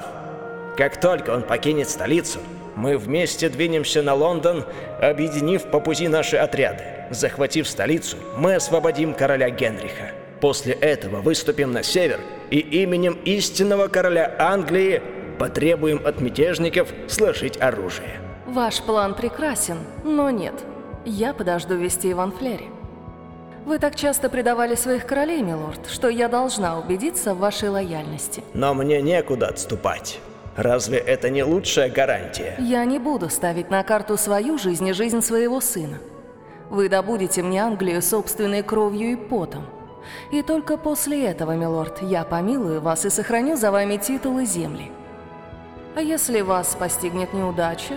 Как только он покинет столицу, мы вместе двинемся на Лондон, объединив по пути наши отряды. Захватив столицу, мы освободим короля Генриха. После этого выступим на север и именем истинного короля Англии потребуем от мятежников сложить оружие. Ваш план прекрасен, но нет. Я подожду вести Иван Флери. Вы так часто предавали своих королей, милорд, что я должна убедиться в вашей лояльности. Но мне некуда отступать. Разве это не лучшая гарантия? Я не буду ставить на карту свою жизнь и жизнь своего сына. Вы добудете мне Англию собственной кровью и потом. И только после этого, милорд, я помилую вас и сохраню за вами титулы земли. А если вас постигнет неудача,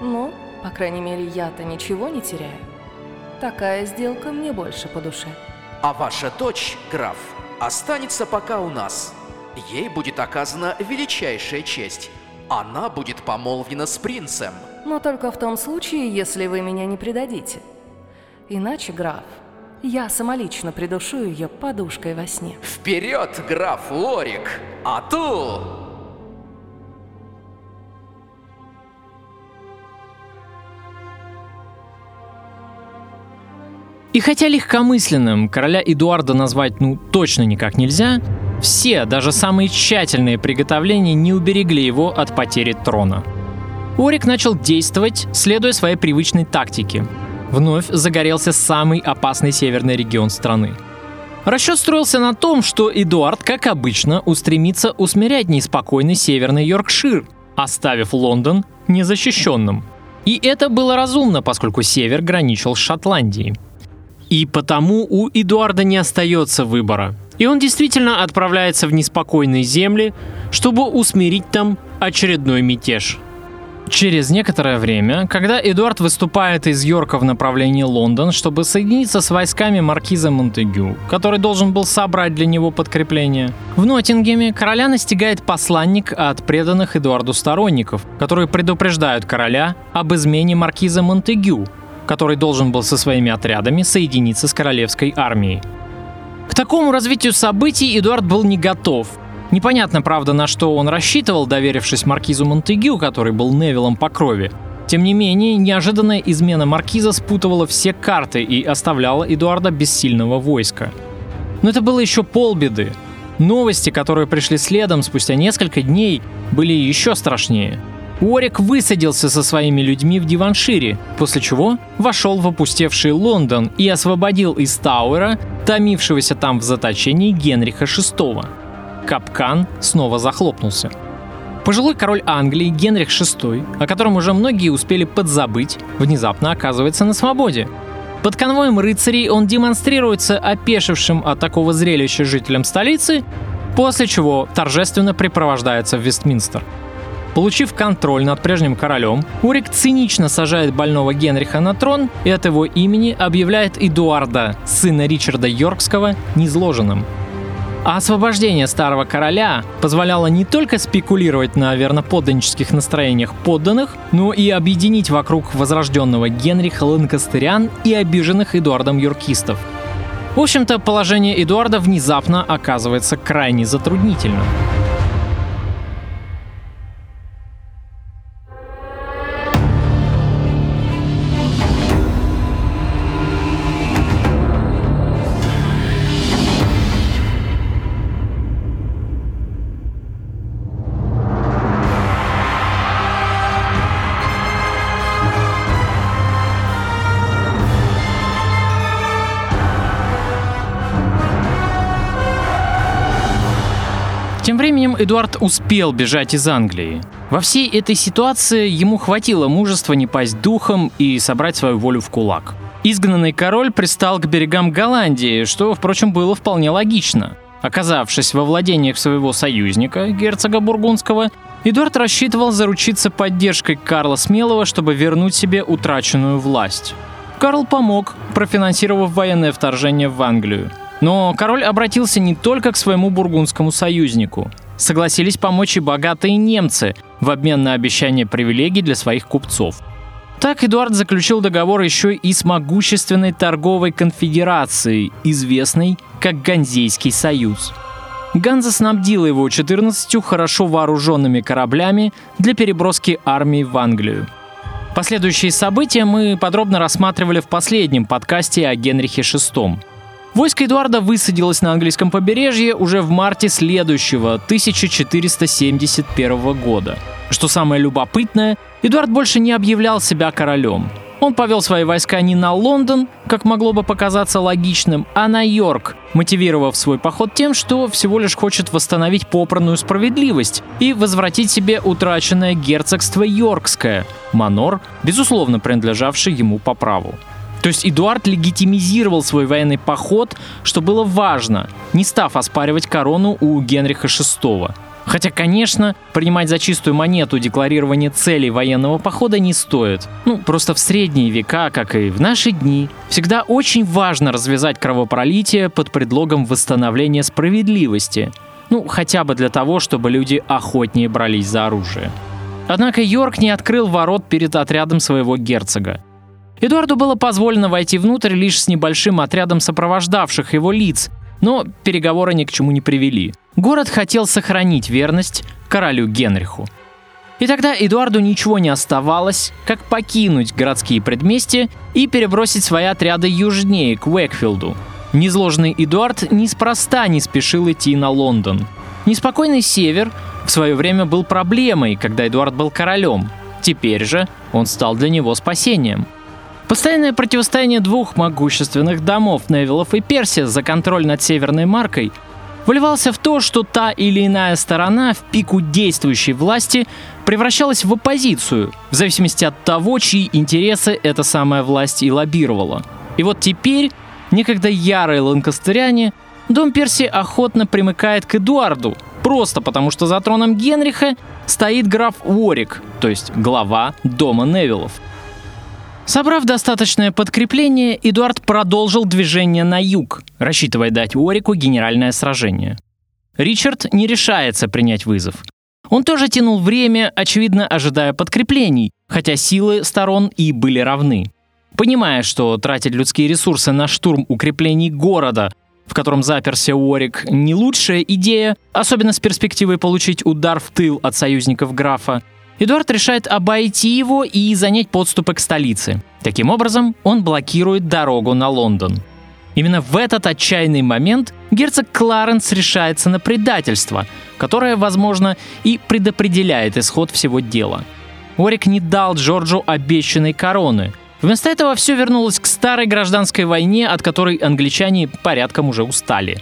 ну, по крайней мере, я-то ничего не теряю. Такая сделка мне больше по душе. А ваша дочь, граф, останется пока у нас. Ей будет оказана величайшая честь. Она будет помолвлена с принцем. Но только в том случае, если вы меня не предадите. Иначе, граф, я самолично придушу ее подушкой во сне. Вперед, граф Лорик! Ату! И хотя легкомысленным короля Эдуарда назвать ну точно никак нельзя, все, даже самые тщательные приготовления не уберегли его от потери трона. Орик начал действовать, следуя своей привычной тактике. Вновь загорелся самый опасный северный регион страны. Расчет строился на том, что Эдуард, как обычно, устремится усмирять неспокойный северный Йоркшир, оставив Лондон незащищенным. И это было разумно, поскольку север граничил с Шотландией. И потому у Эдуарда не остается выбора. И он действительно отправляется в неспокойные земли, чтобы усмирить там очередной мятеж. Через некоторое время, когда Эдуард выступает из Йорка в направлении Лондон, чтобы соединиться с войсками маркиза Монтегю, который должен был собрать для него подкрепление, в Ноттингеме короля настигает посланник от преданных Эдуарду сторонников, которые предупреждают короля об измене маркиза Монтегю, который должен был со своими отрядами соединиться с королевской армией. К такому развитию событий Эдуард был не готов – Непонятно, правда, на что он рассчитывал, доверившись маркизу Монтегю, который был Невилом по крови. Тем не менее, неожиданная измена маркиза спутывала все карты и оставляла Эдуарда без сильного войска. Но это было еще полбеды. Новости, которые пришли следом спустя несколько дней, были еще страшнее. Уорик высадился со своими людьми в Диваншире, после чего вошел в опустевший Лондон и освободил из Тауэра, томившегося там в заточении Генриха VI. Капкан снова захлопнулся. Пожилой король Англии Генрих VI, о котором уже многие успели подзабыть, внезапно оказывается на свободе. Под конвоем рыцарей он демонстрируется опешившим от такого зрелища жителям столицы, после чего торжественно припровождается в Вестминстер. Получив контроль над прежним королем, Урик цинично сажает больного Генриха на трон и от его имени объявляет Эдуарда, сына Ричарда Йоркского, низложенным – а освобождение старого короля позволяло не только спекулировать на верноподданнических настроениях подданных, но и объединить вокруг возрожденного Генриха Ланкастерян и обиженных Эдуардом юркистов. В общем-то, положение Эдуарда внезапно оказывается крайне затруднительным. Временем Эдуард успел бежать из Англии. Во всей этой ситуации ему хватило мужества не пасть духом и собрать свою волю в кулак. Изгнанный король пристал к берегам Голландии, что, впрочем, было вполне логично. Оказавшись во владениях своего союзника, герцога Бургундского, Эдуард рассчитывал заручиться поддержкой Карла Смелого, чтобы вернуть себе утраченную власть. Карл помог, профинансировав военное вторжение в Англию. Но король обратился не только к своему бургундскому союзнику. Согласились помочь и богатые немцы в обмен на обещание привилегий для своих купцов. Так Эдуард заключил договор еще и с могущественной торговой конфедерацией, известной как Ганзейский союз. Ганза снабдила его 14 хорошо вооруженными кораблями для переброски армии в Англию. Последующие события мы подробно рассматривали в последнем подкасте о Генрихе VI. Войско Эдуарда высадилось на английском побережье уже в марте следующего, 1471 года. Что самое любопытное, Эдуард больше не объявлял себя королем. Он повел свои войска не на Лондон, как могло бы показаться логичным, а на Йорк, мотивировав свой поход тем, что всего лишь хочет восстановить попранную справедливость и возвратить себе утраченное герцогство Йоркское, манор, безусловно принадлежавший ему по праву. То есть Эдуард легитимизировал свой военный поход, что было важно, не став оспаривать корону у Генриха VI. Хотя, конечно, принимать за чистую монету декларирование целей военного похода не стоит. Ну, просто в средние века, как и в наши дни, всегда очень важно развязать кровопролитие под предлогом восстановления справедливости. Ну, хотя бы для того, чтобы люди охотнее брались за оружие. Однако Йорк не открыл ворот перед отрядом своего герцога. Эдуарду было позволено войти внутрь лишь с небольшим отрядом сопровождавших его лиц, но переговоры ни к чему не привели. Город хотел сохранить верность королю Генриху. И тогда Эдуарду ничего не оставалось, как покинуть городские предместья и перебросить свои отряды южнее, к Уэкфилду. Незложенный Эдуард неспроста не спешил идти на Лондон. Неспокойный север в свое время был проблемой, когда Эдуард был королем. Теперь же он стал для него спасением. Постоянное противостояние двух могущественных домов Невилов и Персия за контроль над Северной Маркой выливался в то, что та или иная сторона в пику действующей власти превращалась в оппозицию, в зависимости от того, чьи интересы эта самая власть и лоббировала. И вот теперь, некогда ярые ланкастеряне, дом Персии охотно примыкает к Эдуарду, просто потому что за троном Генриха стоит граф Уорик, то есть глава дома Невиллов. Собрав достаточное подкрепление, Эдуард продолжил движение на юг, рассчитывая дать Уорику генеральное сражение. Ричард не решается принять вызов. Он тоже тянул время, очевидно, ожидая подкреплений, хотя силы сторон и были равны. Понимая, что тратить людские ресурсы на штурм укреплений города, в котором заперся Уорик, не лучшая идея, особенно с перспективой получить удар в тыл от союзников графа, Эдуард решает обойти его и занять подступы к столице. Таким образом, он блокирует дорогу на Лондон. Именно в этот отчаянный момент герцог Кларенс решается на предательство, которое, возможно, и предопределяет исход всего дела. Орик не дал Джорджу обещанной короны. Вместо этого все вернулось к старой гражданской войне, от которой англичане порядком уже устали.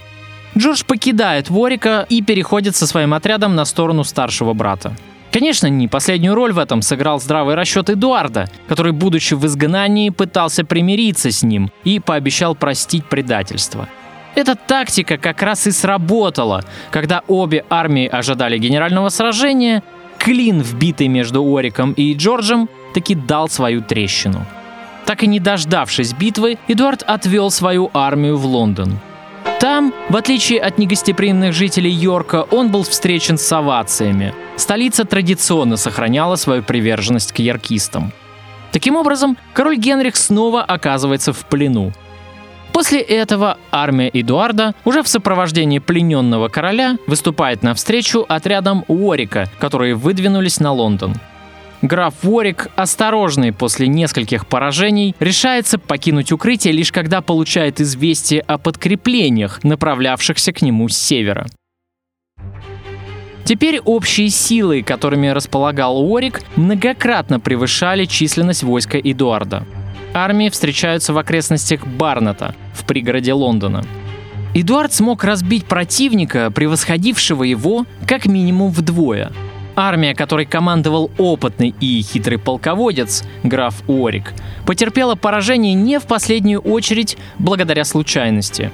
Джордж покидает Ворика и переходит со своим отрядом на сторону старшего брата. Конечно, не последнюю роль в этом сыграл здравый расчет Эдуарда, который, будучи в изгнании, пытался примириться с ним и пообещал простить предательство. Эта тактика как раз и сработала, когда обе армии ожидали генерального сражения, клин, вбитый между Ориком и Джорджем, таки дал свою трещину. Так и не дождавшись битвы, Эдуард отвел свою армию в Лондон. Там, в отличие от негостеприимных жителей Йорка, он был встречен с овациями. Столица традиционно сохраняла свою приверженность к яркистам. Таким образом, король Генрих снова оказывается в плену. После этого армия Эдуарда уже в сопровождении плененного короля выступает навстречу отрядам Уорика, которые выдвинулись на Лондон. Граф Ворик, осторожный после нескольких поражений, решается покинуть укрытие лишь когда получает известие о подкреплениях, направлявшихся к нему с севера. Теперь общие силы, которыми располагал Уорик, многократно превышали численность войска Эдуарда. Армии встречаются в окрестностях Барната, в пригороде Лондона. Эдуард смог разбить противника, превосходившего его как минимум вдвое – Армия, которой командовал опытный и хитрый полководец, граф Уорик, потерпела поражение не в последнюю очередь благодаря случайности.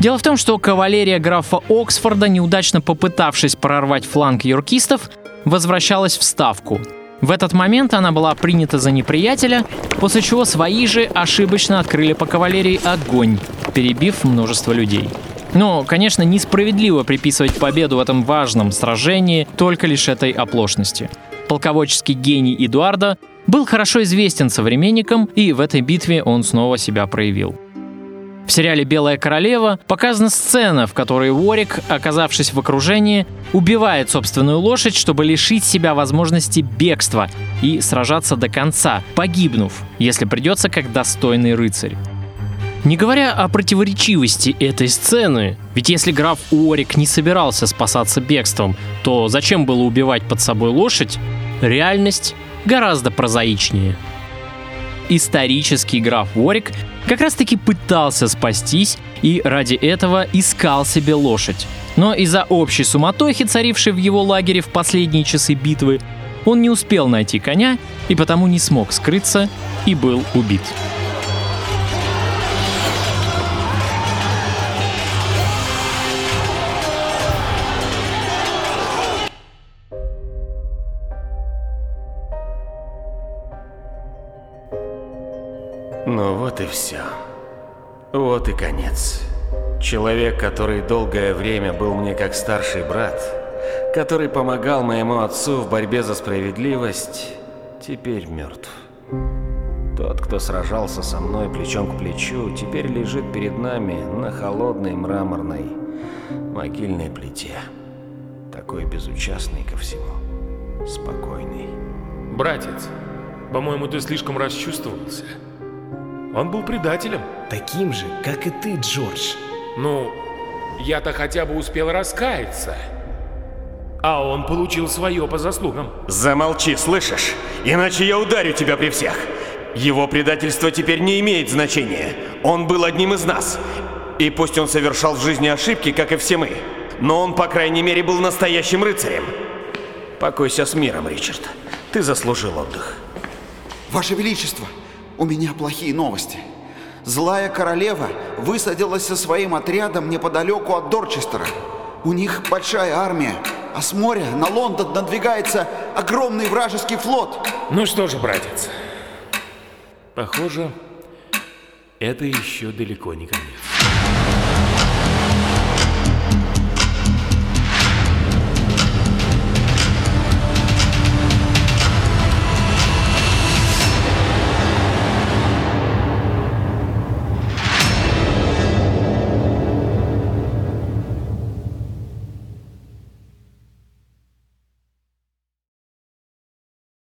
Дело в том, что кавалерия графа Оксфорда, неудачно попытавшись прорвать фланг юркистов, возвращалась в Ставку. В этот момент она была принята за неприятеля, после чего свои же ошибочно открыли по кавалерии огонь, перебив множество людей. Но, конечно, несправедливо приписывать победу в этом важном сражении только лишь этой оплошности. Полководческий гений Эдуарда был хорошо известен современникам, и в этой битве он снова себя проявил. В сериале «Белая королева» показана сцена, в которой Уорик, оказавшись в окружении, убивает собственную лошадь, чтобы лишить себя возможности бегства и сражаться до конца, погибнув, если придется как достойный рыцарь. Не говоря о противоречивости этой сцены, ведь если граф Уорик не собирался спасаться бегством, то зачем было убивать под собой лошадь? Реальность гораздо прозаичнее. Исторический граф Уорик как раз таки пытался спастись и ради этого искал себе лошадь. Но из-за общей суматохи, царившей в его лагере в последние часы битвы, он не успел найти коня и потому не смог скрыться и был убит. Ну вот и все. Вот и конец. Человек, который долгое время был мне как старший брат, который помогал моему отцу в борьбе за справедливость, теперь мертв. Тот, кто сражался со мной плечом к плечу, теперь лежит перед нами на холодной мраморной могильной плите. Такой безучастный ко всему. Спокойный. Братец, по-моему, ты слишком расчувствовался. Он был предателем. Таким же, как и ты, Джордж. Ну, я-то хотя бы успел раскаяться. А он получил свое по заслугам. Замолчи, слышишь? Иначе я ударю тебя при всех. Его предательство теперь не имеет значения. Он был одним из нас. И пусть он совершал в жизни ошибки, как и все мы, но он, по крайней мере, был настоящим рыцарем. Покойся с миром, Ричард. Ты заслужил отдых. Ваше Величество, у меня плохие новости. Злая королева высадилась со своим отрядом неподалеку от Дорчестера. У них большая армия, а с моря на Лондон надвигается огромный вражеский флот. Ну что же, братец, похоже, это еще далеко не конец.